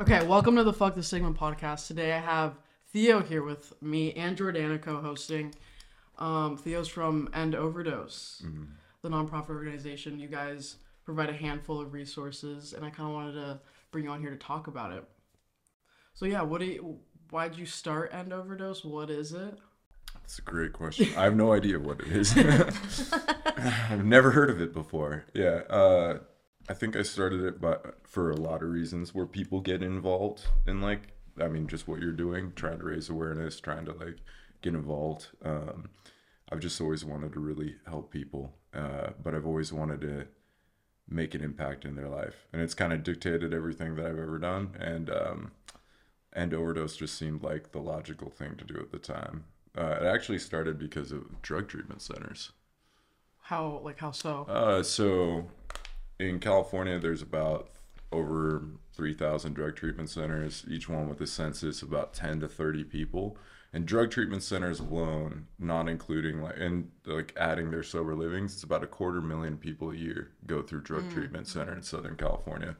Okay, welcome to the Fuck the Stigma podcast. Today I have Theo here with me and Jordana co-hosting. Um, Theo's from End Overdose, the nonprofit organization. You guys provide a handful of resources, and I kind of wanted to bring you on here to talk about it. So yeah, what do you? Why'd you start End Overdose? What is it? That's a great question. I have no idea what it is. I've never heard of it before. Yeah, uh, I think I started it, but for a lot of reasons where people get involved in like, I mean, just what you're doing, trying to raise awareness, trying to like get involved. Um, I've just always wanted to really help people, uh, but I've always wanted to make an impact in their life, and it's kind of dictated everything that I've ever done. And um, and overdose just seemed like the logical thing to do at the time. Uh, it actually started because of drug treatment centers. How like how so? Uh, so in California, there's about over 3,000 drug treatment centers, each one with a census of about 10 to 30 people. And drug treatment centers alone, not including like and like adding their sober livings, it's about a quarter million people a year go through drug treatment center in Southern California,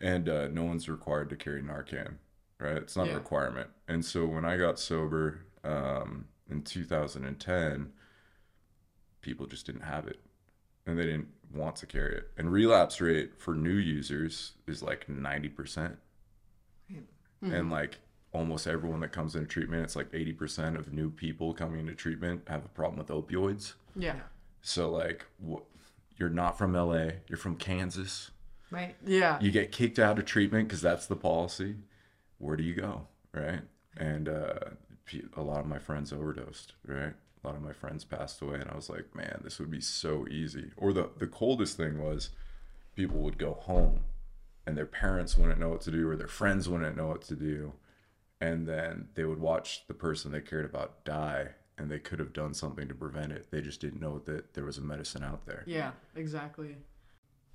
and uh, no one's required to carry Narcan, right? It's not Yeah. a requirement. And so when I got sober um, in 2010, people just didn't have it and they didn't want to carry it. And relapse rate for new users is like 90%. percent And like almost everyone that comes into treatment, it's like 80% of new people coming into treatment have a problem with opioids. Yeah, So like wh- you're not from LA, you're from Kansas. Right. yeah, You get kicked out of treatment because that's the policy. Where do you go, right? And uh, a lot of my friends overdosed, right? A lot of my friends passed away, and I was like, man, this would be so easy. Or the the coldest thing was, people would go home, and their parents wouldn't know what to do, or their friends wouldn't know what to do, and then they would watch the person they cared about die, and they could have done something to prevent it. They just didn't know that there was a medicine out there. yeah, exactly.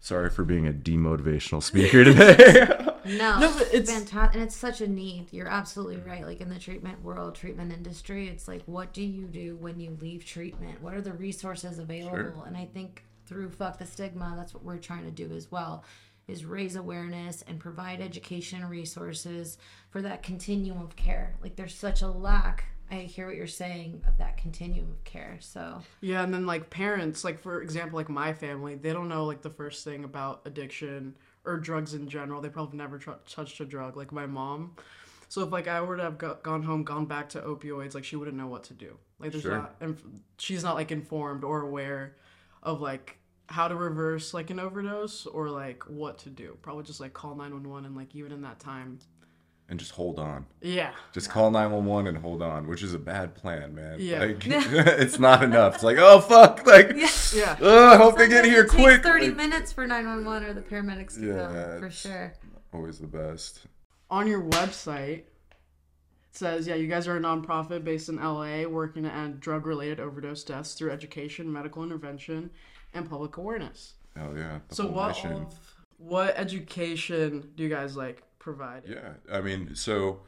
Sorry for being a demotivational speaker today. No, No, no but it's it's- fantastic, and it's such a need. You're absolutely mm. right. Like in the treatment world, treatment industry, it's like, what do you do when you leave treatment? What are the resources available? And I think through fuck the stigma, that's what we're trying to do as well, is raise awareness and provide education resources for that continuum of care. Like there's such a lack. I hear what you're saying of that continuum of care. So Yeah, and then like parents, like for example, like my family, they don't know like the first thing about addiction or drugs in general. They probably never tr- touched a drug. Like my mom. So if like I were to have go- gone home, gone back to opioids, like she wouldn't know what to do. Like there's Sure. not, and she's not like informed or aware of like how to reverse like an overdose or like what to do. Probably just like call nine one one and like even in that time, and just hold on. yeah, Just call 911 and hold on, which is a bad plan, man. Yeah. Like, it's not enough. It's like, oh, fuck. Like, yeah. oh, I hope they get here Sometimes it takes quick. Thirty Like, minutes for nine one one or the paramedics to Yeah, come for sure. always the best. on your website it says yeah you guys are a nonprofit based in la working to end drug related overdose deaths through education medical intervention and public awareness Hell yeah. The so what mission. of, what education do you guys like provide Yeah, I mean, so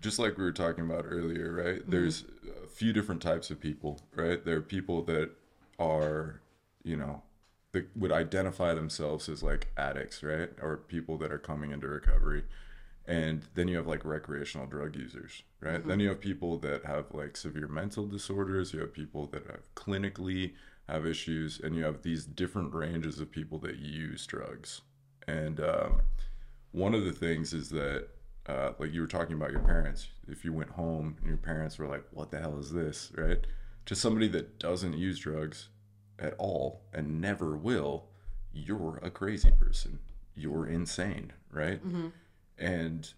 just like we were talking about earlier, right? There's a few different types of people, right? There are people that are, you know, that would identify themselves as like addicts, right? Or people that are coming into recovery. And then you have like recreational drug users, right? Then you have people that have like severe mental disorders. You have people that have clinically have issues, and you have these different ranges of people that use drugs. And um, one of the things is that uh, like you were talking about your parents if you went home and your parents were like what the hell is this? Right? To somebody that doesn't use drugs at all and never will you're a crazy person. You're insane right? And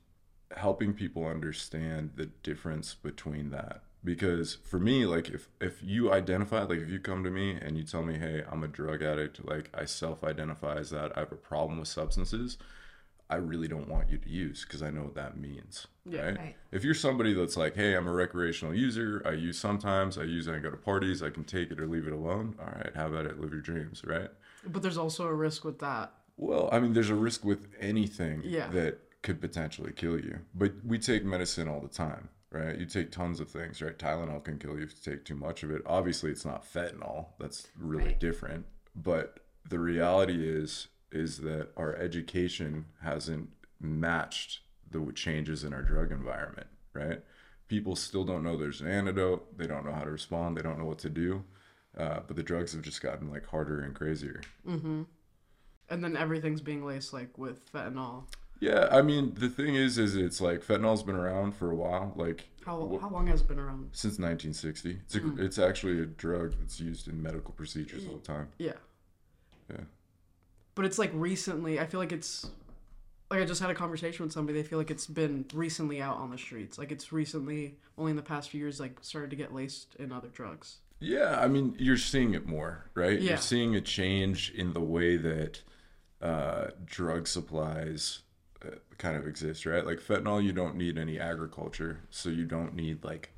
helping people understand the difference between that. Because for me like if if you identify like if you come to me and you tell me hey i'm a drug addict like i self-identify as that. I have a problem with substances i really don't want you to use because i know what that means Yeah. right? Right. if you're somebody that's like hey i'm a recreational user i use sometimes i use it i go to parties i can take it or leave it alone all right how about it live your dreams right but there's also a risk with that well, I mean, there's a risk with anything Yeah. that could potentially kill you. But we take medicine all the time, right? You take tons of things, right? Tylenol can kill you if you take too much of it. Obviously, it's not fentanyl. That's really Right. different. But the reality is is that our education hasn't matched the changes in our drug environment, right? People still don't know there's an antidote. They don't know how to respond. They don't know what to do. Uh, but the drugs have just gotten like harder and crazier. Mm-hmm. And then everything's being laced like with fentanyl. Yeah, I mean the thing is, is it's like fentanyl's been around for a while, like How, how long has it been around? since 1960. It's a, it's actually a drug that's used in medical procedures all the time. Yeah. Yeah. But it's like recently, I feel like it's like I just had a conversation with somebody. They feel like it's been recently out on the streets. Like it's recently, only in the past few years, like started to get laced in other drugs. Yeah, I mean, you're seeing it more, right? Yeah. You're seeing a change in the way that uh, drug supplies uh, kind of exist, right? Like fentanyl, you don't need any agriculture, so you don't need like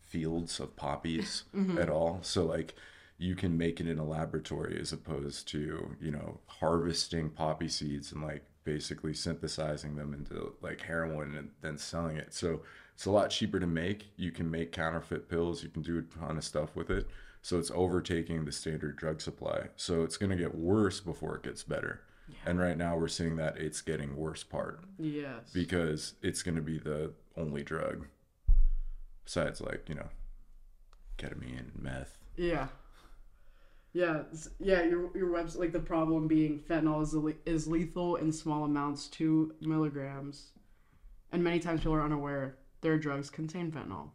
fields of poppies at all. So like you can make it in a laboratory as opposed to you know harvesting poppy seeds and like basically synthesizing them into like heroin and then selling it. So it's a lot cheaper to make. You can make counterfeit pills. You can do a ton of stuff with it. So it's overtaking the standard drug supply. So it's going to get worse before it gets better. And right now we're seeing that it's getting worse part Yes. because it's going to be the only drug besides like, you know, ketamine and meth. Yeah. Yeah, yeah. Your your website like the problem being fentanyl is le- is lethal in small amounts, two milligrams, and many times people are unaware their drugs contain fentanyl.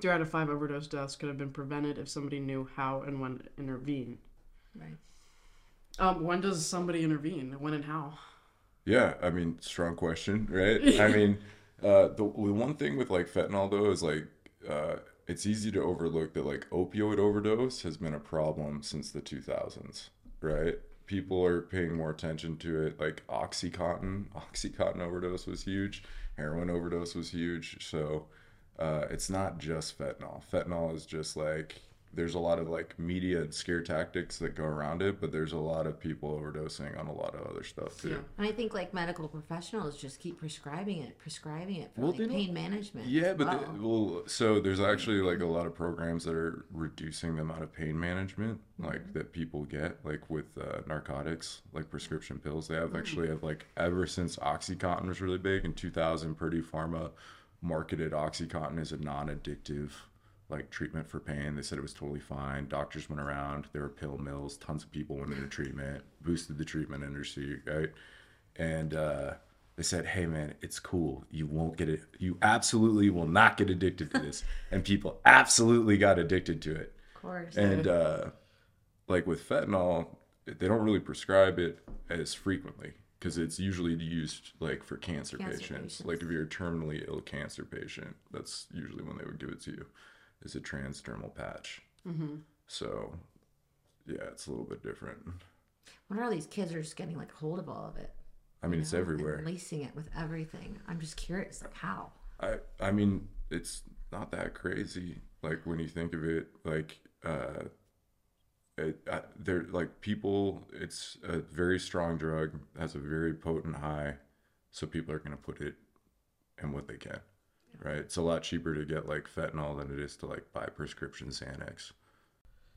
Three out of five overdose deaths could have been prevented if somebody knew how and when to intervene. Right. Um, when does somebody intervene? When and how? Yeah, I mean, strong question, right? I mean, uh, the, the one thing with like fentanyl though is like uh, it's easy to overlook that like opioid overdose has been a problem since the 2000s, right? People are paying more attention to it. Like OxyContin, OxyContin overdose was huge. Heroin overdose was huge. So uh, it's not just fentanyl. Fentanyl is just like there's a lot of like media and scare tactics that go around it, but there's a lot of people overdosing on a lot of other stuff too. Yeah. And I think like medical professionals just keep prescribing it, prescribing it for Well, like pain management. Yeah, but well. the, well, so there's actually like a lot of programs that are reducing the amount of pain management like that people get, like with uh, narcotics, like prescription pills. They have actually have like ever since OxyContin was really big in 2000, Purdue Pharma marketed OxyContin as a non-addictive like treatment for pain. They said it was totally fine. Doctors went around. There were pill mills. Tons of people went into treatment. Boosted the treatment industry, right? And uh, they said, "Hey, man, it's cool. You won't get it. You absolutely will not get addicted to this." and people absolutely got addicted to it. of course. And uh, like with fentanyl, they don't really prescribe it as frequently because it's usually used like for cancer, Cancer patients. patients. Like if you're a terminally ill cancer patient, that's usually when they would give it to you, is a transdermal patch. Mm-hmm. So, yeah, it's a little bit different. wonder how these kids are just getting like hold of all of it. I mean, it's know, and everywhere. Lacing it with everything. I'm just curious, like how. I I mean, it's not that crazy. Like when you think of it, like uh, it, I, they're like people. It's a very strong drug, has a very potent high, so people are gonna put it in what they can. Right? It's a lot cheaper to get like fentanyl than it is to like buy prescription Xanax.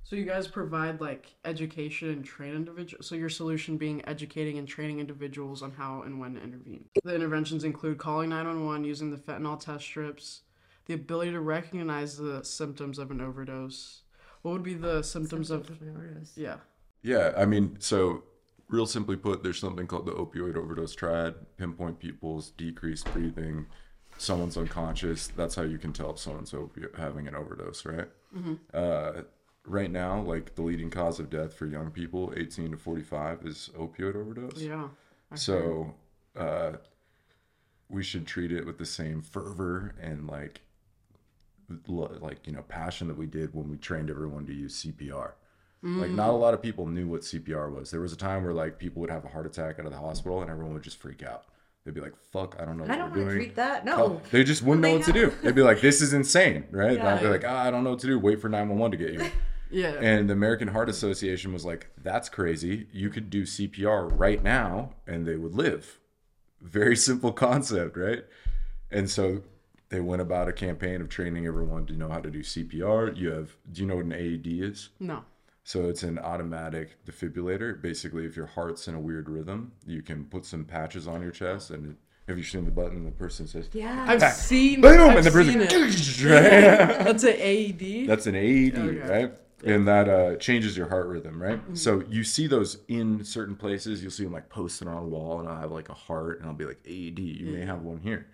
So you guys provide like education and train individuals. So your solution being educating and training individuals on how and when to intervene. The interventions include calling 911, using the fentanyl test strips, the ability to recognize the symptoms of an overdose. What would be the symptoms of an overdose. yeah. Yeah, I mean, so real simply put, there's something called the opioid overdose triad. Pinpoint pupils, decreased breathing, someone's unconscious. That's how you can tell if someone's having an overdose, right? Uh, right now, like the leading cause of death for young people, 18 to 45, is opioid overdose. Yeah. So uh, we should treat it with the same fervor and like, like you know, passion that we did when we trained everyone to use CPR. Like not a lot of people knew what CPR was. There was a time where like people would have a heart attack out of the hospital and everyone would just freak out. They'd be like, "Fuck, I don't know I don't want to treat that. No. Oh, they just wouldn't know what to do. They'd be like, "This is insane," right? And I'd be like, ah, "I don't know what to do. Wait for 911 to get you." yeah. And the American Heart Association was like, that's crazy. You could do CPR right now and they would live. Very simple concept, right? And so they went about a campaign of training everyone to know how to do CPR. You have, do you know what an AED is? no. So it's an automatic defibrillator. Basically, if your heart's in a weird rhythm, you can put some patches on your chest and it Have you seen the button? The person says, Yeah. I've seen. "Boom," I've and the person, seen it. right? That's an AED. That's an AED, Okay. right? And that uh, changes your heart rhythm, right? So you see those in certain places. You'll see them like posted on a wall, and I'll have like a heart, and I'll be like AED. You may have one here,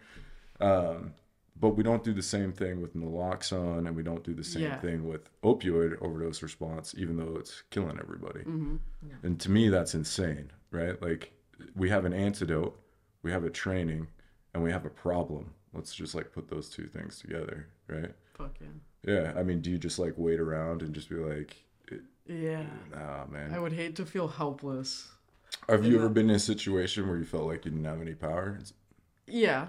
um, but we don't do the same thing with naloxone, and we don't do the same Yeah. thing with opioid overdose response, even though it's killing everybody. Mm-hmm. And to me, that's insane, right? Like we have an antidote, we have a training, and we have a problem. Let's just like put those two things together, right? Fuck yeah. Yeah, I mean, do you just like wait around and just be like, Yeah. nah, man. I would hate to feel helpless. Have you ever been in a situation where you felt like you didn't have any power? Yeah.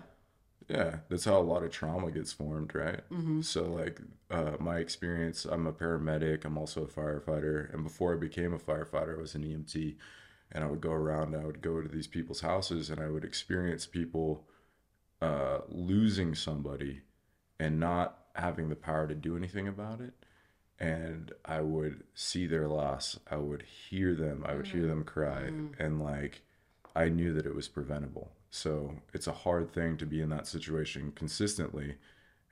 Yeah, that's how a lot of trauma gets formed, right? So, like, uh, my experience, I'm a paramedic, I'm also a firefighter. And before I became a firefighter, I was an EMT. And I would go around, I would go to these people's houses, and I would experience people uh, losing somebody and not having the power to do anything about it. And I would see their loss, I would hear them, I would hear them cry. And, like, I knew that it was preventable. So it's a hard thing to be in that situation consistently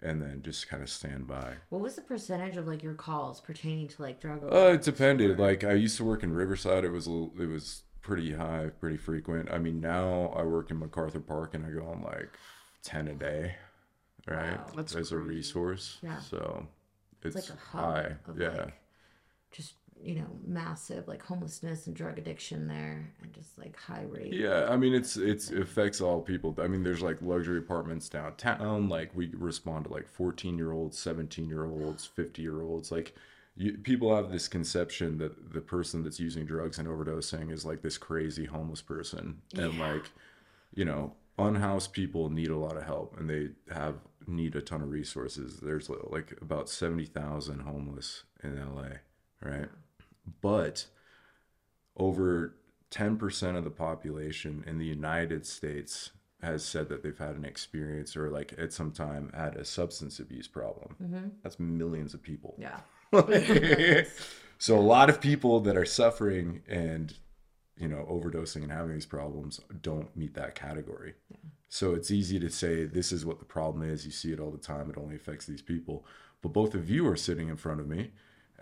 and then just kind of stand by. What was the percentage of like your calls pertaining to like drug? Uh, it depended. Like I used to work in Riverside. It was a little, it was pretty high, pretty frequent. I mean, now I work in MacArthur Park and I go on like 10 a day, right? Wow. That's As a resource. Yeah. So it's, like a high. of, Yeah. like, just you know massive like homelessness and drug addiction there and just like high rate. Yeah, I mean it's it's it affects all people. I mean there's like luxury apartments downtown. Like we respond to like 14 year olds, 17 year olds, 50 year olds. Like you, people have this conception that the person that's using drugs and overdosing is like this crazy homeless person, and like you know unhoused people need a lot of help and they have need a ton of resources. There's like about 70,000 homeless in LA, right? But over 10% of the population in the United States has said that they've had an experience or like at some time had a substance abuse problem. Mm-hmm. That's millions of people. Yeah. so a lot of people that are suffering and you know overdosing and having these problems don't meet that category. So it's easy to say this is what the problem is. You see it all the time. It only affects these people. But both of you are sitting in front of me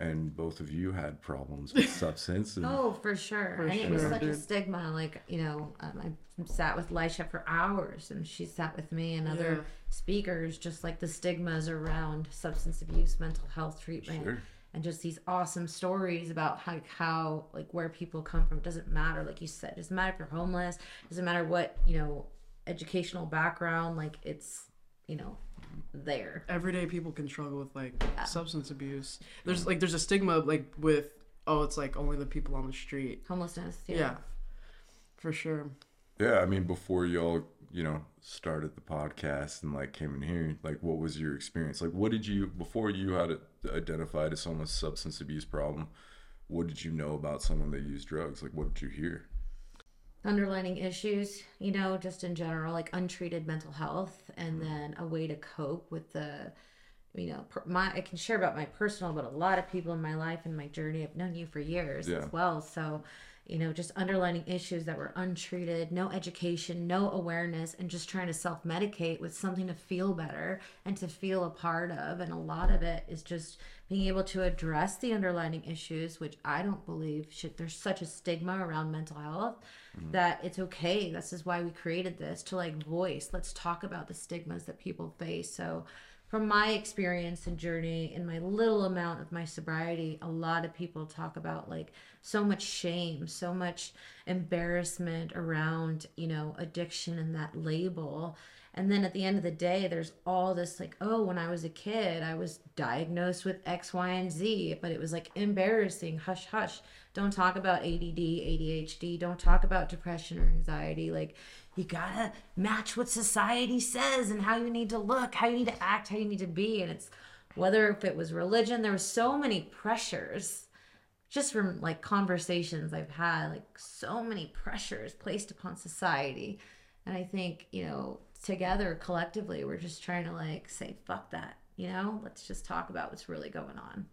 and both of you had problems with substance and Oh, for sure. For and it was such a stigma. Like, you know, um, I sat with Lisha for hours and she sat with me and other Yeah. speakers, just like the stigmas around substance abuse, mental health treatment. Sure. And just these awesome stories about how, how, like, where people come from. It doesn't matter, like you said. It doesn't matter if you're homeless. It doesn't matter what, you know, educational background. Like, it's, you know, there. everyday people can struggle with like substance abuse. There's like there's a stigma like with oh it's like only the people on the street. Homelessness. Yeah. For sure. Yeah, I mean, before y'all, you know, started the podcast and like came in here, like, what was your experience? Like, what did you before you had identified as someone's substance abuse problem? What did you know about someone that used drugs? Like, what did you hear? Underlining issues, you know, just in general, like untreated mental health, and mm-hmm. then a way to cope with the, you know, my I can share about my personal, but a lot of people in my life and my journey, I've known you for years Yeah. as well, so. You know, just underlining issues that were untreated, no education, no awareness, and just trying to self medicate with something to feel better and to feel a part of. And a lot of it is just being able to address the underlining issues, which I don't believe should. There's such a stigma around mental health mm-hmm. that it's okay. This is why we created this to like voice. Let's talk about the stigmas that people face. So, from my experience and journey in my little amount of my sobriety, a lot of people talk about like so much shame, so much embarrassment around, you know, addiction and that label. And then at the end of the day, there's all this like, oh, when I was a kid, I was diagnosed with X, Y, and Z, but it was like embarrassing. Hush, hush. Don't talk about ADD, ADHD. Don't talk about depression or anxiety. Like, you gotta match what society says and how you need to look, how you need to act, how you need to be. And it's whether if it was religion, there was so many pressures just from like conversations I've had, like so many pressures placed upon society. And I think, you know, together collectively, we're just trying to like say, fuck that, you know, let's just talk about what's really going on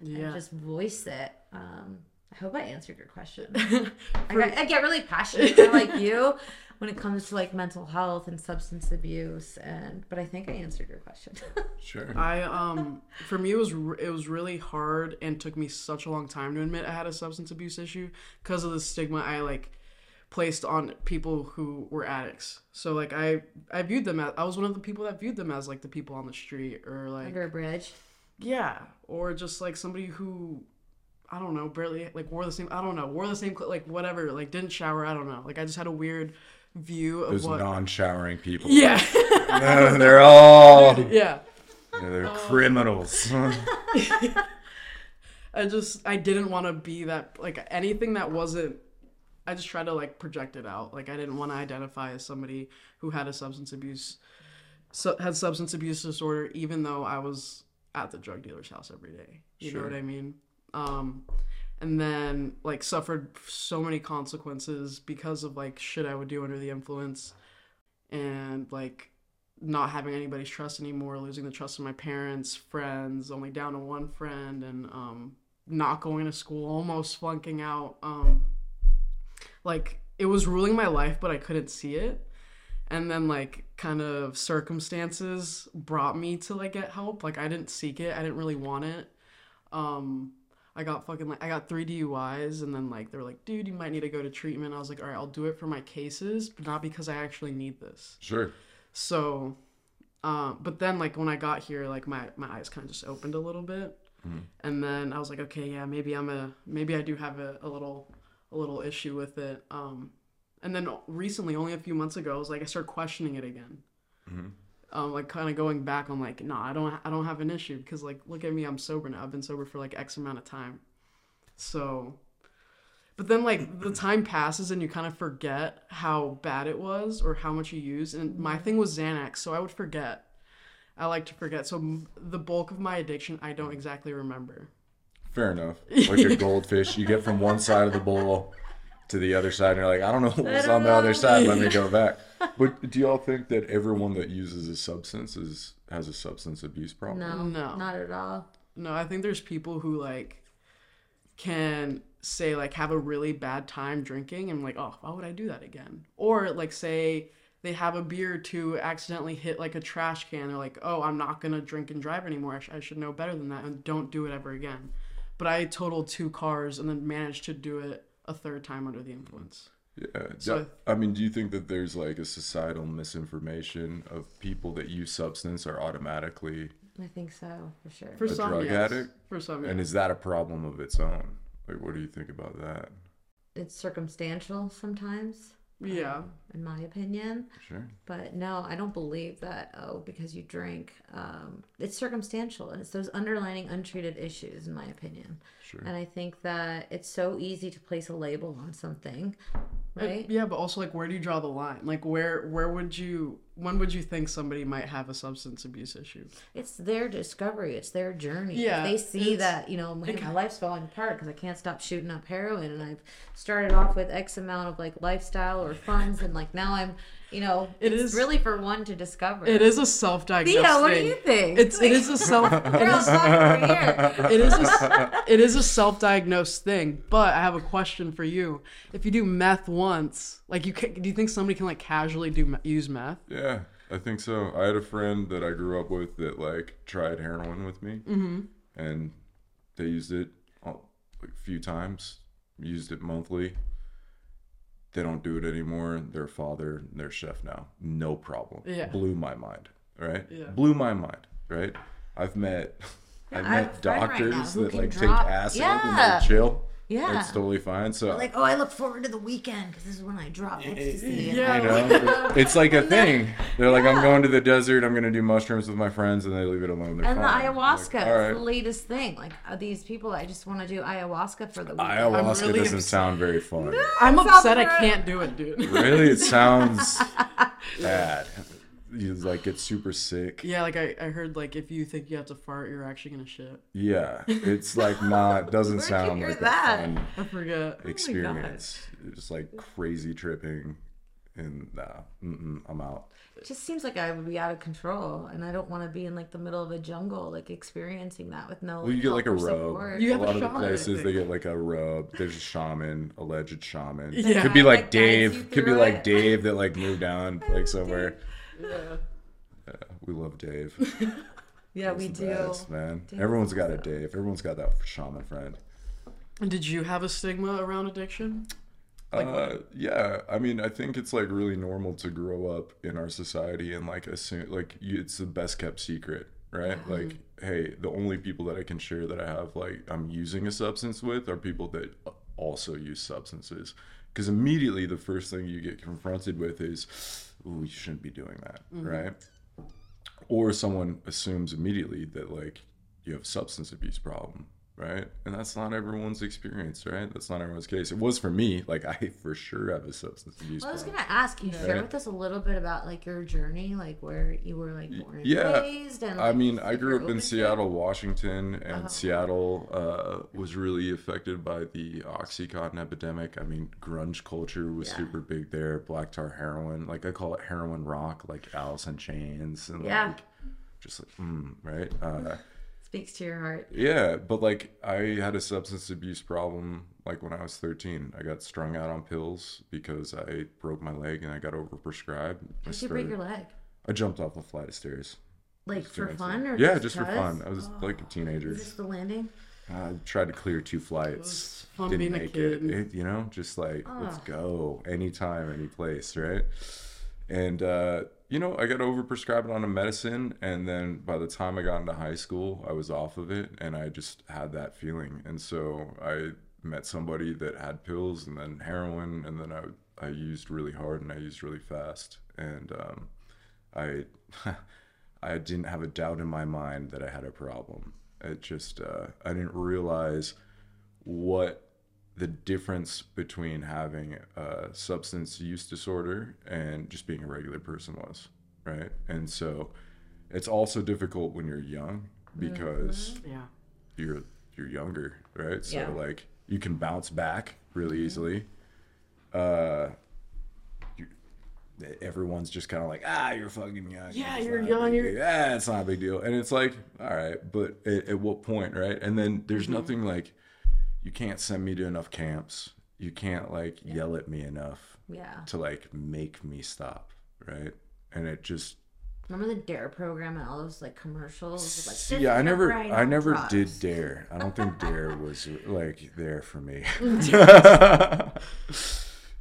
Yeah. and just voice it. Um, I hope I answered your question. I, get, I get really passionate like you when it comes to like mental health and substance abuse and but I think I answered your question. Sure. I um for me it was r- it was really hard and took me such a long time to admit I had a substance abuse issue because of the stigma I like placed on people who were addicts. So like I I viewed them as I was one of the people that viewed them as like the people on the street or like Under a bridge. yeah or just like somebody who I don't know barely like wore the same I don't know wore the same like whatever like didn't shower I don't know like I just had a weird view of Those what non-showering people. yeah No, they're all yeah they're criminals. I just I didn't want to be that like anything that wasn't I just tried to like project it out. Like I didn't want to identify as somebody who had a substance abuse so, had substance abuse disorder even though I was at the drug dealer's house every day. You know what I mean? Um and then like suffered so many consequences because of like shit I would do under the influence and like not having anybody's trust anymore, losing the trust of my parents, friends, only down to one friend, and um, not going to school, almost flunking out. Um, like it was ruling my life, but I couldn't see it. And then like kind of circumstances brought me to like get help. Like I didn't seek it. I didn't really want it. Um, I got fucking like I got three DUIs, and then like they were like, dude, you might need to go to treatment. I was like, all right, I'll do it for my cases, but not because I actually need this. Sure. So, uh, but then like when I got here, like my my eyes kind of just opened a little bit, and then I was like, okay, yeah, maybe I'm a maybe I do have a, a little a little issue with it. Um, and then recently, only a few months ago, I was like, I started questioning it again. Um, like kind of going back on like, no, I don't I don't have an issue because like look at me, I'm sober now. I've been sober for like X amount of time. So but then like the time passes and you kind of forget how bad it was or how much you used. And my thing was Xanax, so I would forget. I like to forget. So the bulk of my addiction, I don't exactly remember. Fair enough. Like a goldfish, you get from one side of the bowl to the other side, and you're like, I don't know what's on the other side. Let me go back. But do y'all think that everyone that uses a substance is has a substance abuse problem? No, No. not at all. No, I think there's people who like can say like have a really bad time drinking and like, oh, why would I do that again? Or like say they have a beer to accidentally hit like a trash can. They're like, oh, I'm not gonna drink and drive anymore. I, sh- I should know better than that and don't do it ever again. But I totaled two cars and then managed to do it a third time under the influence. Yeah. So- I mean, do you think that there's like a societal misinformation of people that use substance are automatically, I think so for sure. For A some, drug yes. addict? For some, and is that a problem of its own? Like, what do you think about that? it's circumstantial sometimes, yeah. in my opinion. Sure. But no, I don't believe that. Oh, because you drink, um, it's circumstantial, and it's those underlining untreated issues, in my opinion. Sure. And I think that it's so easy to place a label on something, Right? yeah, but also like where do you draw the line? Like where where would you when would you think somebody might have a substance abuse issue? It's their discovery. It's their journey. If Yeah, they see that you know, my life's falling apart because I can't stop shooting up heroin, and I've started off with X amount of like lifestyle or funds, and like now I'm, you know, It it's is- really for one to discover. It is a self-diagnosed Theo, what do thing. you think? It's it is a self it We're all is, talking over here. it is a, it is a self-diagnosed thing. But I have a question for you. If you do meth once, like you can, do you think somebody can like casually do use meth? Yeah, I think so. I had a friend that I grew up with that like tried heroin with me, mm-hmm. and they used it uh, like a few times. Used it monthly. They don't do it anymore. Their father, their chef now, no problem. Yeah. blew my mind. Right? Yeah. blew my mind. Right? I've met. I've met right doctors who that like take acid Yeah. and chill. Yeah. it's totally fine. So Like, oh, I look forward to the weekend because this is when I drop ecstasy. Yeah. you know it's like a thing they're like i'm going to the desert i'm going to do mushrooms with my friends and they leave it alone They're And the fine. ayahuasca, Like, it's all the latest thing. Like uh, these people, I just want to do ayahuasca for the weekend. ayahuasca really doesn't upset. sound very fun I'm Sounds upset I can't do it, dude. really it sounds bad you like get super sick yeah, like I, I heard like if you think you have to fart, you're actually gonna shit. yeah it's like not doesn't sound like that? a fun I forget. Oh experience it's like crazy tripping and nah, I'm out. It just seems like I would be out of control, and I don't want to be in like the middle of a jungle, like experiencing that with no. Well, you get like a help or rub. support. You a have a lot of the places they get like a rub. There's a shaman, alleged shaman. Yeah. Could be Like, like Dave. Could be through like it. Dave that like moved down like somewhere. Yeah. Yeah, we love Dave. yeah, He's we the do. best, man. Dave's Everyone's got a. Dave. Everyone's got that shaman friend. And did you have a stigma around addiction? Like- uh, yeah, I mean, I think it's like really normal to grow up in our society and like assume like you, it's the best kept secret, right? Like, hey, the only people that I can share that I have like I'm using a substance with are people that also use substances. Because immediately the first thing you get confronted with is, "Ooh, you shouldn't be doing that," right? Or someone assumes immediately that like you have a substance abuse problem, right? And that's not everyone's experience, right? That's not everyone's case. It was for me. Like I for sure have a substance abuse Well, I was problem. gonna ask you, share with us a little bit about like your journey, like where you were like born and yeah. raised, and I mean, I grew up in open to it. Seattle, Washington, and Oh. Seattle uh, was really affected by the OxyContin epidemic. I mean, grunge culture was Yeah. super big there. Black tar heroin, like I call it heroin rock, like Alice in Chains, and Yeah. like just like mm, right. Uh, Speaks to your heart. Yeah, but like I had a substance abuse problem like when I was 13. I got strung out on pills because I broke my leg and I got overprescribed. I, Did you break your leg? I jumped off a flight of stairs. Like for fun some- or yeah, just, just for fun. I was like a Oh. teenager. Is this the landing? I tried to clear two flights. fun Didn't being a make kid. it. It- You know, just like let's Ah. go anytime, any place, right? And uh, you know, I got overprescribed on a medicine, and then by the time I got into high school, I was off of it, and I just had that feeling. And so I met somebody that had pills, and then heroin, and then I I used really hard, and I used really fast, and um, I I didn't have a doubt in my mind that I had a problem. It just uh, I didn't realize what the difference between having a substance use disorder and just being a regular person was, right? And so it's also difficult when you're young because Yeah. you're you're younger, right? So Yeah. like you can bounce back really easily. Uh you, everyone's just kind of like, ah, you're fucking young. Yeah, It's you're young, you're- Yeah, it's not a big deal. And it's like, all right, but at, at what point, right? And then there's Mm-hmm. nothing like, you can't send me to enough camps. You can't like yell at me enough Yeah. to like make me stop, right? And it just Remember the Dare program and all those like commercials? Like, yeah, I never, I never drugs." did dare. I don't think dare was like there for me.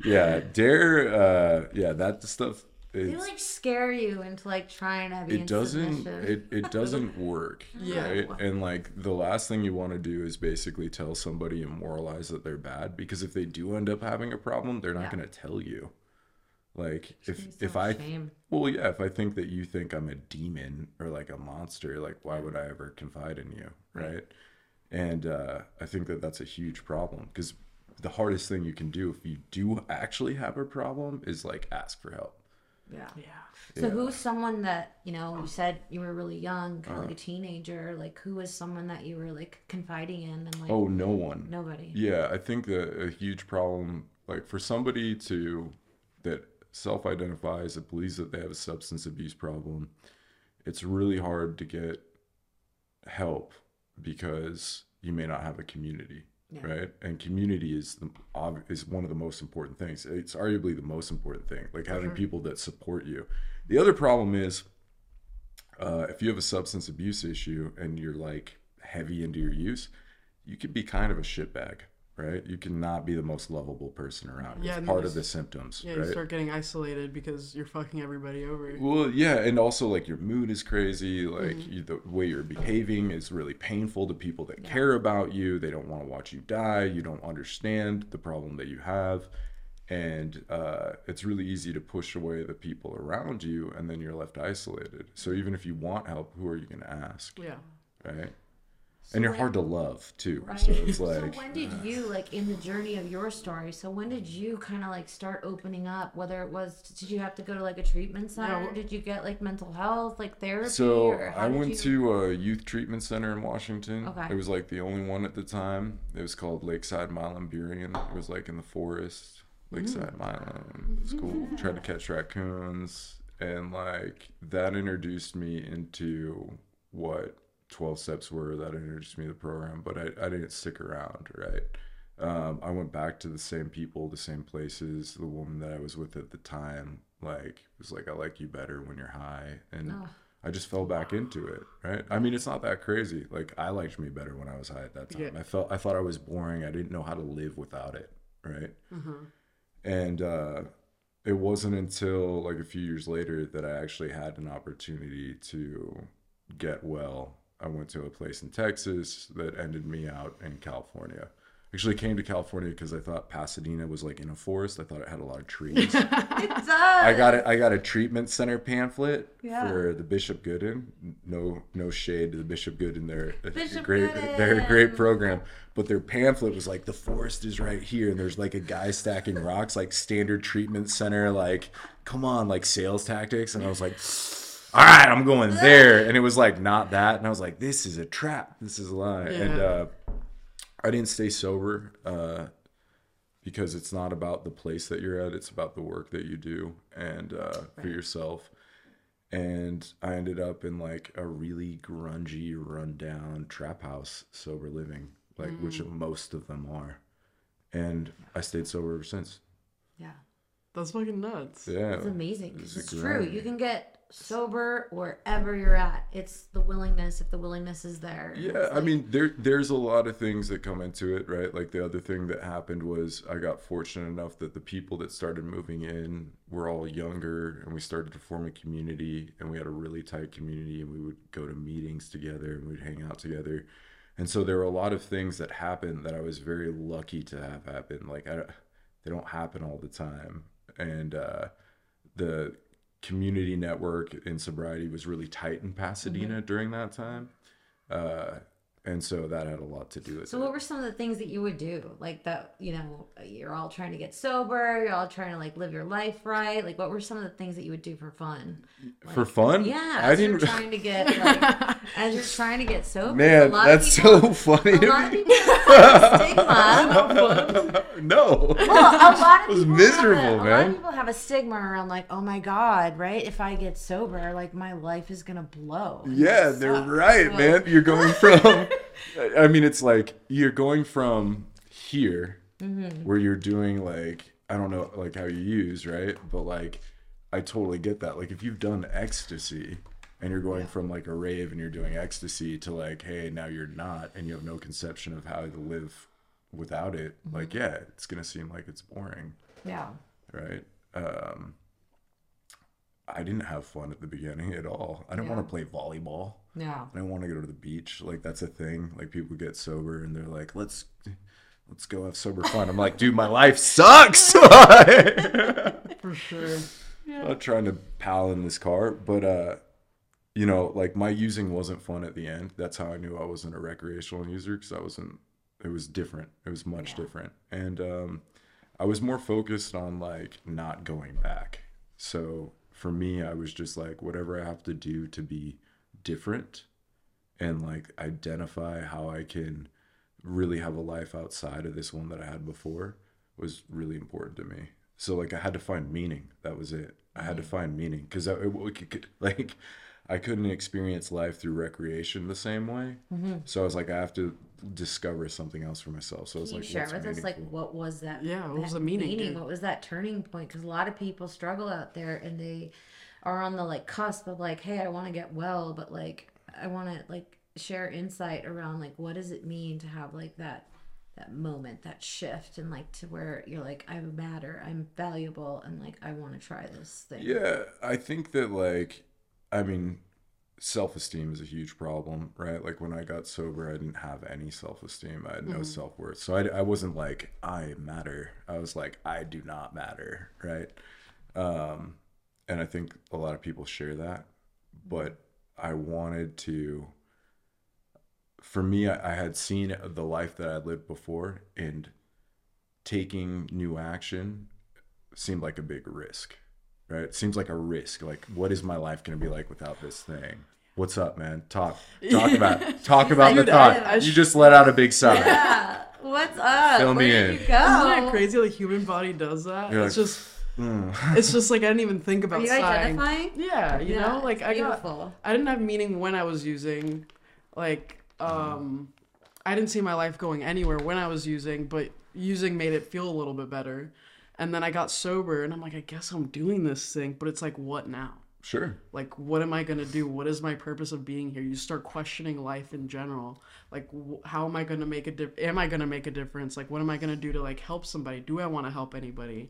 yeah, dare. Uh, yeah, that stuff. They like scare you into like trying to be in it doesn't. It it doesn't work. Yeah. Right? And like the last thing you want to do is basically tell somebody and moralize that they're bad because if they do end up having a problem, they're not Yeah. going to tell you. Like if if I shame. well, yeah, if I think that you think I'm a demon or like a monster, like why would I ever confide in you, right? And uh, I think that that's a huge problem because the hardest thing you can do if you do actually have a problem is like ask for help. Yeah. Yeah. So Yeah. who's someone that you know? You said you were really young, kind of Uh-huh. like a teenager. Like who was someone that you were like confiding in and like Oh, no one. nobody? Yeah, I think that a huge problem, like for somebody to that self-identifies that believes that they have a substance abuse problem, it's really hard to get help because you may not have a community, Yeah. right? And community is the is one of the most important things. It's arguably the most important thing, like having sure. people that support you. The other problem is uh, if you have a substance abuse issue and you're like heavy into your use, you could be kind of a shitbag, right? You cannot be the most lovable person around. Yeah, it's part you of the symptoms, Yeah, you right? start getting isolated because you're fucking everybody over. Well, yeah, and also like your mood is crazy. Like Mm-hmm. you, the way you're behaving is really painful to people that care about you. They don't want to watch you die. You don't understand the problem that you have, and uh, it's really easy to push away the people around you, and then you're left isolated. So even if you want help, who are you going to ask, Yeah. right? And you're when- hard to love too. Right. So it's so when did uh. you like in the journey of your story? So when did you kind of like start opening up? Whether it was did you have to go to like a treatment center? wh- did you get like mental health like therapy? So or I went you... to a youth treatment center in Washington. Okay. It was like the only one at the time. It was called Lakeside Milam and Burien. It was like in the forest. Lakeside mm. Island. It mm-hmm. was cool. Tried to catch raccoons, and like that introduced me into what 12 steps were. That introduced me to the program, but I, I didn't stick around, right? Um, I went back to the same people, the same places. The woman that I was with at the time, like, was like, I like you better when you're high. And Oh. I just fell back into it, right? I mean, it's not that crazy. Like, I liked me better when I was high at that time. Yeah. I felt, I thought I was boring. I didn't know how to live without it, right? And uh, it wasn't until like a few years later that I actually had an opportunity to get well. I went to a place in Texas that ended me out in California. Actually came to California because I thought Pasadena was like in a forest. I thought it had a lot of trees. It does. I got it. I got a treatment center pamphlet Yeah. for the Bishop Gooden. No, no shade to the Bishop Gooden. They're a Bishop great. They're a great program. But their pamphlet was like the forest is right here, and there's like a guy stacking rocks, like standard treatment center. Like, come on, like sales tactics. And I was like, all right, I'm going there. And it was like not that. And I was like, this is a trap. This is a lie. And uh, I didn't stay sober. Uh, because it's not about the place that you're at it's about the work that you do and uh, for yourself and i ended up in like a really grungy rundown trap house sober living like which most of them are and i stayed sober ever since yeah. That's fucking nuts. yeah It's amazing. It's It's true. You can get sober wherever you're at. It's the willingness. If the willingness is there. Yeah, It's I mean, there there's a lot of things that come into it, right? Like the other thing that happened was I got fortunate enough that the people that started moving in were all younger, and we started to form a community, and we had a really tight community, and we would go to meetings together, and we'd hang out together, and so there were a lot of things that happened that I was very lucky to have happen. Like I, they don't happen all the time, and uh, the community network in sobriety was really tight in Pasadena during that time. Uh, and so that had a lot to do with So it. what were some of the things that you would do? Like that, you know, you're all trying to get sober, you're all trying to like live your life right. Like what were some of the things that you would do for fun? For fun? Yeah, I as you're didn't. trying to get like as you're trying to get sober. Man, a lot of that's people- so funny A lot of people have stigma. no. Well, a lot of It was people miserable, have a, A lot of people have a stigma around like, oh my god, right? If I get sober, like my life is gonna blow. Yeah, they're sucks. right, So- man. You're going from, I mean, it's like you're going from here, Mm-hmm. where you're doing like, I don't know, like how you use, right? But like, I totally get that. Like, if you've done ecstasy and you're going from like a rave and you're doing ecstasy to like, hey, now you're not, and you have no conception of how to live without it, Mm-hmm. like, yeah, it's gonna seem like it's boring Yeah. right? Um, I didn't have fun at the beginning at all. I didn't Yeah. want to play volleyball. Yeah. I want to go to the beach. Like that's a thing. Like people get sober and they're like, "Let's, let's go have sober fun." I'm like, "Dude, my life sucks." For sure. I'm not trying to pal in this car, but uh, you know, like my using wasn't fun at the end. That's how I knew I wasn't a recreational user because I wasn't. It was different. It was much Yeah. different, and um, I was more focused on like not going back. So for me, I was just like, whatever I have to do to be different, and like identify how I can really have a life outside of this one that I had before was really important to me. So like I had to find meaning. That was it. I had to mm. find meaning because it, it, could- like I couldn't experience life through recreation the same way. Mm-hmm. So I was like, I have to discover something else for myself. So I was Can you like, share what's with us like what was that? Yeah, what was the meaning, dude? What was that turning point? Because a lot of people struggle out there and they are on the like cusp of like, hey, I want to get well, but like I want to like share insight around like what does it mean to have like that that moment, that shift, and like to where you're like, I matter, I'm valuable, and like I want to try this thing. Yeah, I think that like, I mean, self-esteem is a huge problem, right? Like when I got sober, I didn't have any self-esteem. I had no self-worth. So I, I wasn't like I matter. I was like I do not matter, right? Um, and I think a lot of people share that, but I wanted to. For me, I, I had seen the life that I lived before, and taking new action seemed like a big risk right? It seems like a risk. Like, what is my life going to be like without this thing? What's up, man? Talk, talk about, talk about the Dude, I- thought. I you just let out a big sigh. Yeah. What's up? Fill me Where in. did you go? Isn't it crazy? The human body does that. You're it's like, just, Mm. it's just like I didn't even think about Are you sighing. identifying? Yeah, you Yeah, know, like it's I got, beautiful. I didn't have meaning when I was using, like, um, I didn't see my life going anywhere when I was using, but using made it feel a little bit better. And then I got sober, and I'm like, I guess I'm doing this thing, but it's like, what now? Sure. like what am i going to do what is my purpose of being here you start questioning life in general like wh- how am i going to make a dif- am i going to make a difference like what am i going to do to like help somebody do i want to help anybody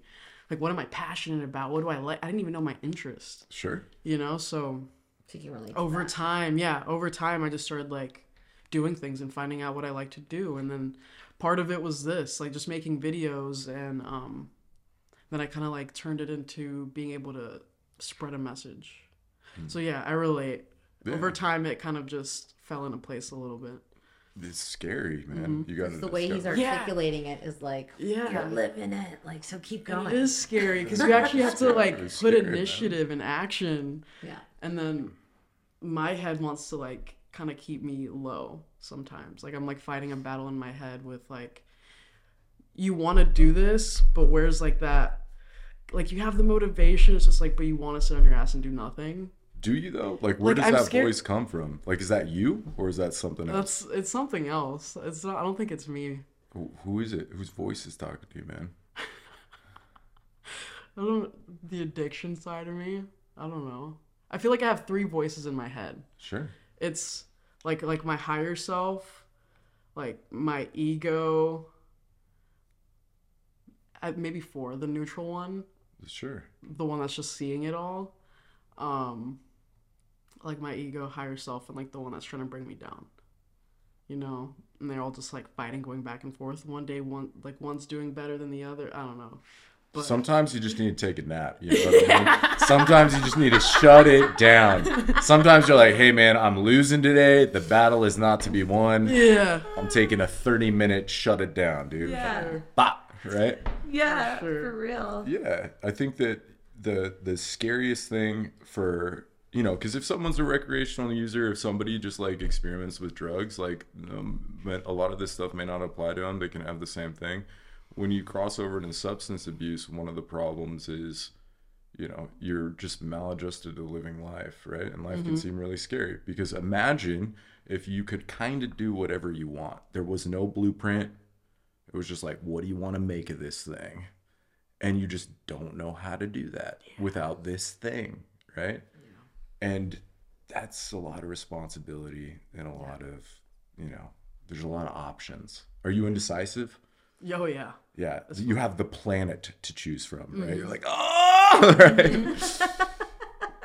like what am i passionate about? What do i like? I didn't even know my interest. Sure. you know so So you can over time yeah over time i just started like doing things and finding out what i like to do. And then part of it was this like just making videos and um then i kind of like turned it into being able to spread a message. So yeah i relate. Over time it kind of just fell into place a little bit It's scary, man. You got to Mm-hmm. the way he's Yeah. articulating it is like Yeah. you're living it. Like so, keep going. it is scary because you actually have to like It's put scary, man. initiative and action Yeah. and then my head wants to like kind of keep me low sometimes like i'm like fighting a battle in my head with like you want to do this but where's like that like you have the motivation it's just like but you want to sit on your ass and do nothing Do you though? Like, where Like, does I'm that scared- voice come from? Like, is that you or is that something else? that's it's something else it's not i don't think it's me Who, who is it? Whose voice is talking to you, man? i don't the addiction side of me i don't know i feel like i have three voices in my head Sure. it's like like my higher self like my ego uh, maybe four the neutral one Sure. the one that's just seeing it all um like my ego higher self and like the one that's trying to bring me down you know and they're all just like fighting going back and forth one day one like one's doing better than the other i don't know but Sometimes you just need to take a nap. You know what I mean? Sometimes you just need to shut it down. Sometimes you're like, hey man, I'm losing today. The battle is not to be won. yeah I'm taking a 30 minute shut it down, dude. Yeah. Bop, right? Yeah. Sure. For real. Yeah, I think that the the scariest thing for you know, because if someone's a recreational user, if somebody just like experiments with drugs, like um, but a lot of this stuff may not apply to them. They can have the same thing. When you cross over into substance abuse, one of the problems is, you know, you're just maladjusted to living life, right? And life can seem really scary because imagine if you could kind of do whatever you want. There was no blueprint. It was just like, what do you want to make of this thing? and you just don't know how to do that without this thing, right? And that's a lot of responsibility and a lot of, you know, there's a lot of options. Are you indecisive? yo yeah Yeah, you have the planet to choose from, right? Mm-hmm. You're like, oh, right?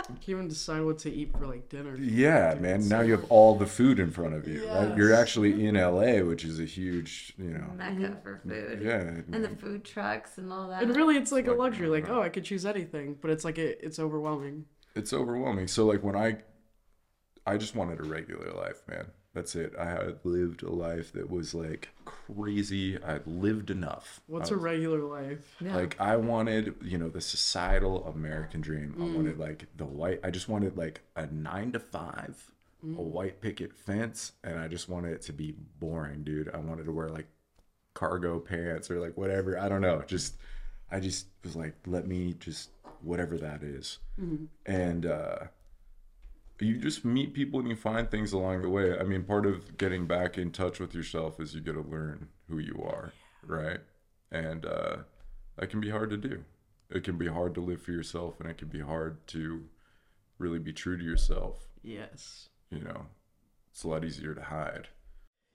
I can't even decide what to eat for like dinner yeah, man. Now you have all the food in front of you, right? You're actually in LA, which is a huge, you know, Mecca mm-hmm. for food. yeah. And the food trucks and all that. and really it's like a luxury like oh i could choose anything but it's like it, it's overwhelming it's overwhelming. So like when I I just wanted a regular life, man. That's it. I had lived a life that was like crazy. I lived enough. what's I a was- regular life Yeah. like I wanted, you know, the societal American dream. I mm. wanted like the white I just wanted like a 9 to 5, a mm. white picket fence, and I just wanted it to be boring, dude. I wanted to wear like cargo pants or like whatever. I don't know. Just I just was like let me just whatever that is. And uh you just meet people and you find things along the way. I mean, part of getting back in touch with yourself is you got to learn who you are, right? And uh, that can be hard to do. It can be hard to live for yourself, and it can be hard to really be true to yourself. yes You know, it's a lot easier to hide.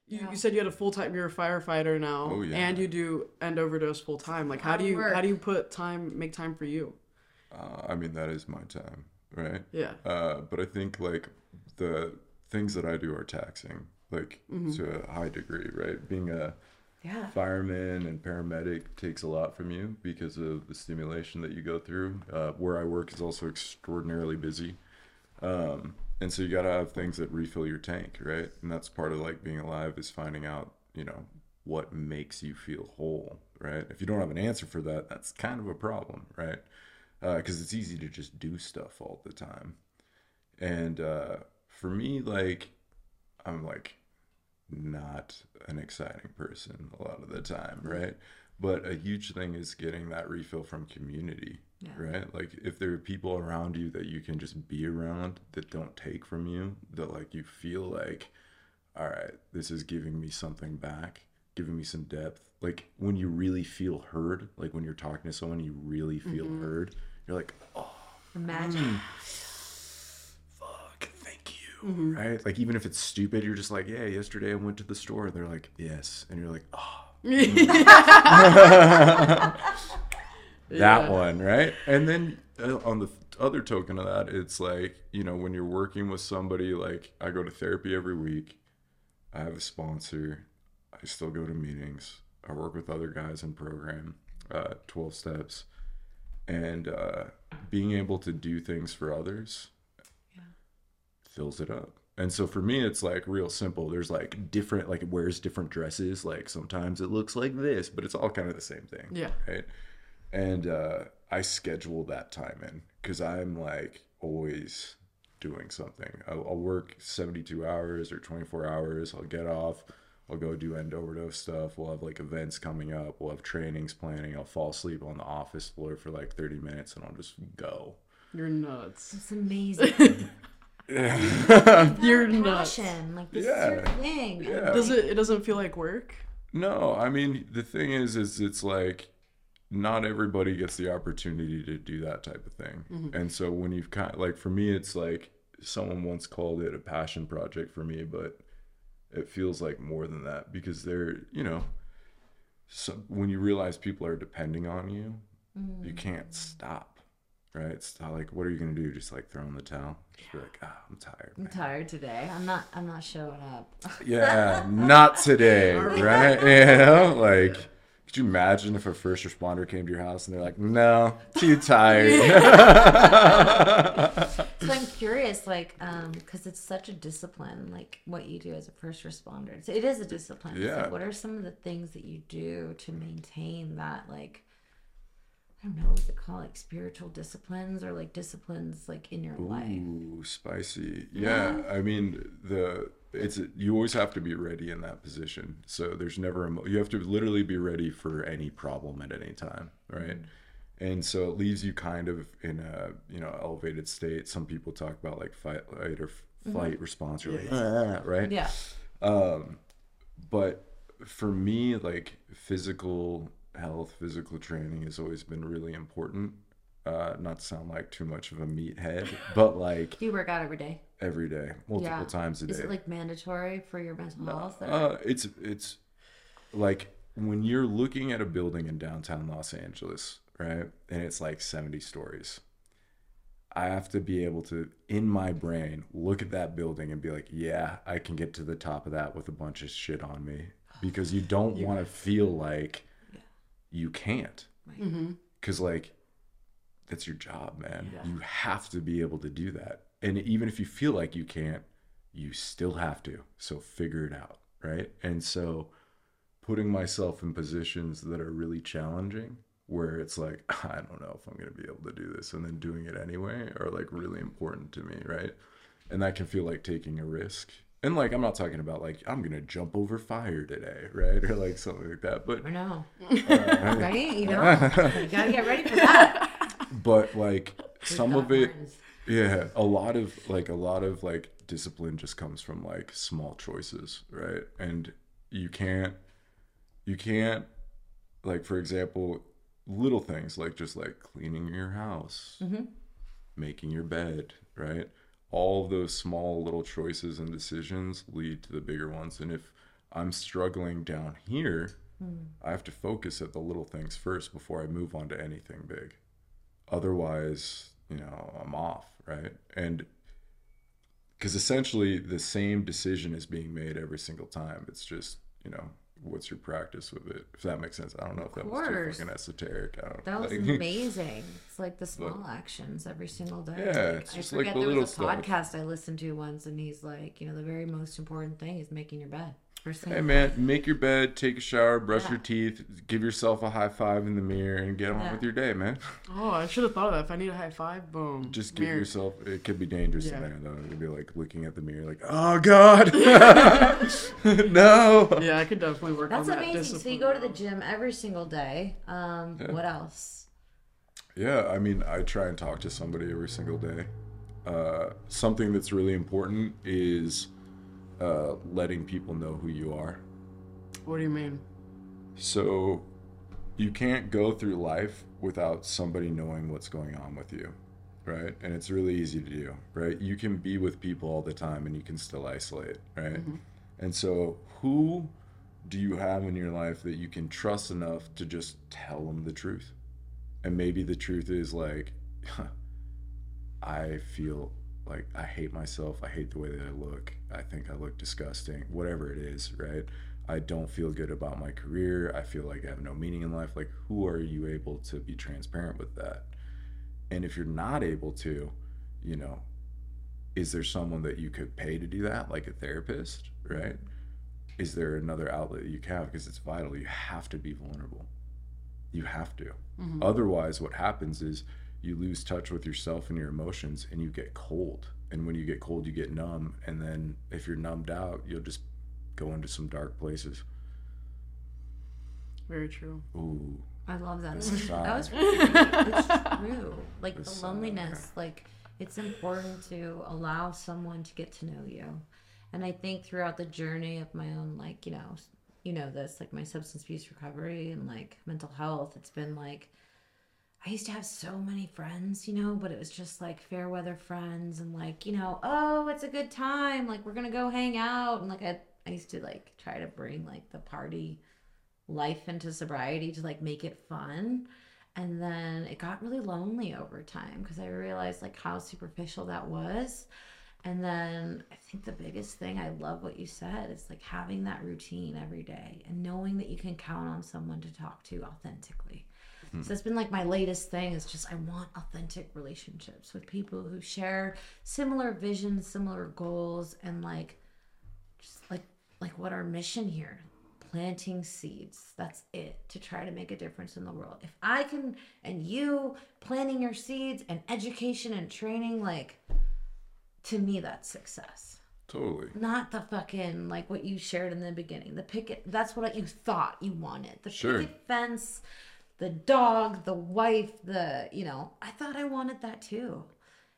You, Yeah. you said you had a full time. You're a firefighter now, Oh, yeah. and you do end overdose full time. Like, how do you work. how do you put time make time for you? Uh, I mean, that is my time, right? Yeah, Uh, but I think like the things that I do are taxing, like to a high degree, right? Being a yeah. fireman and paramedic takes a lot from you because of the stimulation that you go through. Uh, where I work is also extraordinarily busy. Um, and so you got to have things that refill your tank, right? And that's part of like being alive is finding out, you know, what makes you feel whole, right? If you don't have an answer for that, that's kind of a problem, right? Because it's easy to just do stuff all the time. And uh, for me, like, I'm like, not an exciting person a lot of the time, right? But a huge thing is getting that refill from community, Yeah. right? Like if there are people around you that you can just be around that don't take from you, that like you feel like, all right, this is giving me something back, giving me some depth. Like when you really feel heard, like when you're talking to someone, you really feel mm-hmm. heard. You're like, oh, Imagine. Mm, fuck, thank you. Mm-hmm. Right? Like even if it's stupid, you're just like, yeah, yesterday I went to the store. and They're like, yes. And you're like, oh, that Yeah. one, right? And then uh, on the other token of that, it's like, you know, when you're working with somebody, like I go to therapy every week, I have a sponsor, I still go to meetings, I work with other guys in program, uh, 12 steps, and uh, being able to do things for others fills it up. And so for me, it's like real simple. There's like different, like it wears different dresses. Like sometimes it looks like this, but it's all kind of the same thing Yeah. right? And uh, I schedule that time in because I'm like always doing something. I'll, I'll work 72 hours or 24 hours. I'll get off. I'll go do end overdose stuff. We'll have like events coming up. We'll have trainings planning. I'll fall asleep on the office floor for like 30 minutes and I'll just go. You're nuts. It's amazing. You're nuts. Passion. Like, this Yeah. is your thing. Yeah. Does it? It doesn't feel like work. No, I mean the thing is, is it's like not everybody gets the opportunity to do that type of thing, mm-hmm. and so when you've kind like for me, it's like someone once called it a passion project for me, but it feels like more than that because they're you know, so when you realize people are depending on you, you can't stop. Right? It's not like, what are you gonna do? Just like throw in the towel? Just be like, ah, I'm tired. I'm tired today. I'm not. I'm not showing up. Yeah, not today, right? You know, like, could you imagine if a first responder came to your house and they're like, "No, too tired." So I'm curious, like, um, because it's such a discipline, like what you do as a first responder. So it is a discipline. Like, Yeah. what are some of the things that you do to maintain that, like, I don't know what to call like spiritual disciplines or like disciplines like in your life? Ooh, spicy. Yeah, I mean the it's you always have to be ready in that position. So there's never a mo- you have to literally be ready for any problem at any time, right? And so it leaves you kind of in a you know elevated state. Some people talk about like fight, or f- flight response, or like, "Ah," right? Yeah. Um, but for me, like physical health, physical training has always been really important. Uh, not to sound like too much of a meathead, but like Do you work out every day? every day, multiple Yeah. times a day. Is it like mandatory for your mental health? Or? Uh, it's it's like when you're looking at a building in downtown Los Angeles, right? And it's like 70 stories. I have to be able to, in my brain, look at that building and be like, yeah, I can get to the top of that with a bunch of shit on me. Because you don't want to feel like you can't. Mm-hmm. Because, like, that's your job, man. You have to be able to do that. And even if you feel like you can't, you still have to. So figure it out, right? And so putting myself in positions that are really challenging where it's like I don't know if I'm going to be able to do this and then doing it anyway are like really important to me, right? And that can feel like taking a risk. And like I'm not talking about like I'm going to jump over fire today, right? Or like something like that. But no? Uh, right? You know, you gotta get ready for that. but like some of it Guidelines. yeah a lot of like a lot of like discipline just comes from like small choices right and you can't you can't like for example little things like just like cleaning your house mm-hmm. making your bed right? All those small little choices and decisions lead to the bigger ones and if i'm struggling down here hmm. i have to focus at the little things first before i move on to anything big. Otherwise you know i'm off right? And because essentially the same decision is being made every single time. It's just you know what's your practice with it if that makes sense i don't know if that was too course. fucking esoteric i don't That was like, amazing. It's like the small actions every single day. Yeah, Like, it's I just like forget the there little was a stuff. podcast I listened to once, and he's like, you know, the very most important thing is making your bed. First thing Hey I- man, make your bed, take a shower, brush Yeah. your teeth, give yourself a high five in the mirror, and get on Yeah. with your day, man. Oh, I should have thought of that. If I need a high five, boom. Just give Mirror. yourself. It could be dangerous Yeah. in there though. It'd be like looking at the mirror, like, oh god, no. Yeah, I could definitely work That's on that. That's amazing. So you go to the gym every single day. Um, Yeah. What else? Yeah, I mean, I try and talk to somebody every single day. Uh, something that's really important is uh, letting people know who you are. What do you mean? So you can't go through life without somebody knowing what's going on with you, right? And it's really easy to do, right? You can be with people all the time and you can still isolate, right? And so who do you have in your life that you can trust enough to just tell them the truth? And maybe the truth is like, I feel like I hate myself. I hate the way that I look. I think I look disgusting. Whatever it is, right? I don't feel good about my career. I feel like I have no meaning in life. Like, who are you able to be transparent with that? And if you're not able to, you know, is there someone that you could pay to do that, like a therapist, right? Is there another outlet you can have? Because it's vital. You have to be vulnerable. You have to. Mhm. Otherwise, what happens is you lose touch with yourself and your emotions and you get cold. And when you get cold, you get numb. And then if you're numbed out, you'll just go into some dark places. Very true. Ooh. I love that. That was really it's true. Like This the is loneliness, like it's important to allow someone to get to know you. And I think throughout the journey of my own, like, you know, you know this, like my substance abuse recovery and like mental health, it's been like I used to have so many friends, you know, but it was just like fair weather friends and like, you know, oh, it's a good time. Like we're gonna go hang out and like I I used to like try to bring like the party life into sobriety to like make it fun. And then it got really lonely over time because I realized like how superficial that was. And then I think the biggest thing, I love what you said, is like having that routine every day and knowing that you can count on someone to talk to authentically. Mm-hmm. So it's been like my latest thing is just I want authentic relationships with people who share similar visions, similar goals, and like just like like what our mission here planting seeds. That's it to try to make a difference in the world. If i can and you planting your seeds and education and training like to me that's success. Totally. not the fucking like what you shared in the beginning. The picket that's what you thought you wanted. The Sure. picket fence the dog the wife the you know i thought i wanted that too.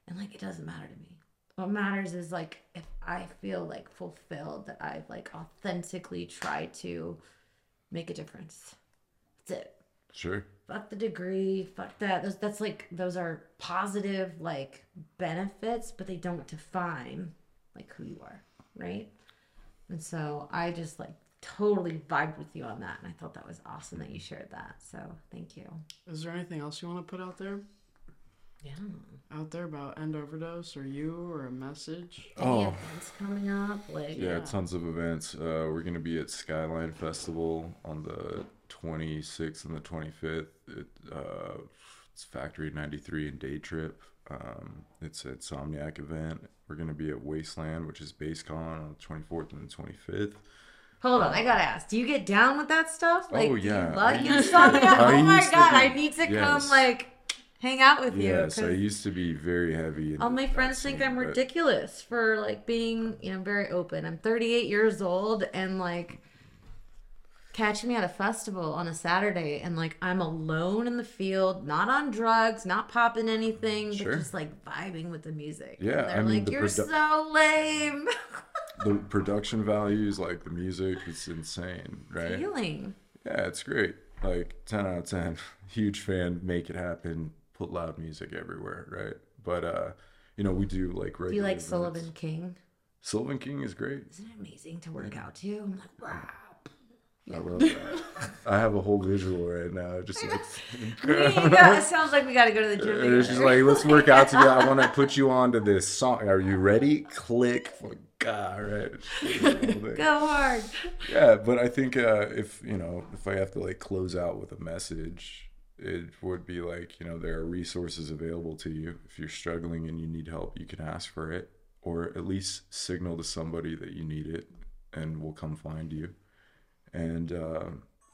And like it doesn't matter to me. What matters is like if i feel like fulfilled that i've like authentically tried to make a difference. That's it. Sure. fuck the degree fuck that. Those, that's like those are positive like benefits but they don't define like who you are right? And so i just like totally vibed with you on that and i thought that was awesome that you shared that so thank you Is there anything else you want to put out there? yeah Out there about end overdose or you or a message? any Oh. events coming up like Yeah, tons of events. Uh, we're gonna be at Skyline Festival on the 26th and the 25th. It, uh, it's Factory 93 and Day Trip. Um, it's an Insomniac event. We're gonna be at Wasteland, which is Basscon on the 24th and the 25th. Hold on i gotta ask do you get down with that stuff oh, like Oh, do you yeah. love I you used- saw me I oh my god be- i need to come like hang out with you Yes, I used to be very heavy. All my friends think I'm but- ridiculous for like being, you know, very open. I'm 38 years old and like catch me at a festival on a Saturday and like I'm alone in the field, not on drugs, not popping anything, Sure. but just like vibing with the music. Yeah, And they're I mean, like, the you're produ- so lame. the production values, like the music, it's insane, right? Feeling. Yeah, it's great. Like 10 out of 10. Huge fan, make it happen, put loud music everywhere, right? But uh, you know, we do like regular Do you like events. Sullivan King? Sullivan King is great. Isn't it amazing to work out to? I'm like, wow. I love that. I have a whole visual right now. Just like got- it sounds like we got to go to the gym. it's just like let's work out together. I want to put you onto this song. Are you ready? Click. For God, go hard. yeah but i think uh, if you know if i have to like close out with a message it would be like you know there are resources available to you if you're struggling and you need help you can ask for it or at least signal to somebody that you need it and we'll come find you. And uh,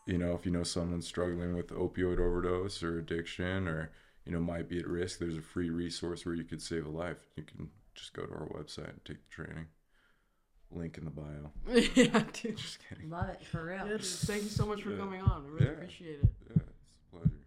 you know, if you know someone struggling with opioid overdose or addiction, or you know might be at risk, there's a free resource where you could save a life. You can just go to our website and take the training. Link in the bio. yeah, dude. Just kidding. Love it for real. Yeah, thank you so much for Yeah. coming on. I really Yeah. appreciate it. Yeah, it's a pleasure.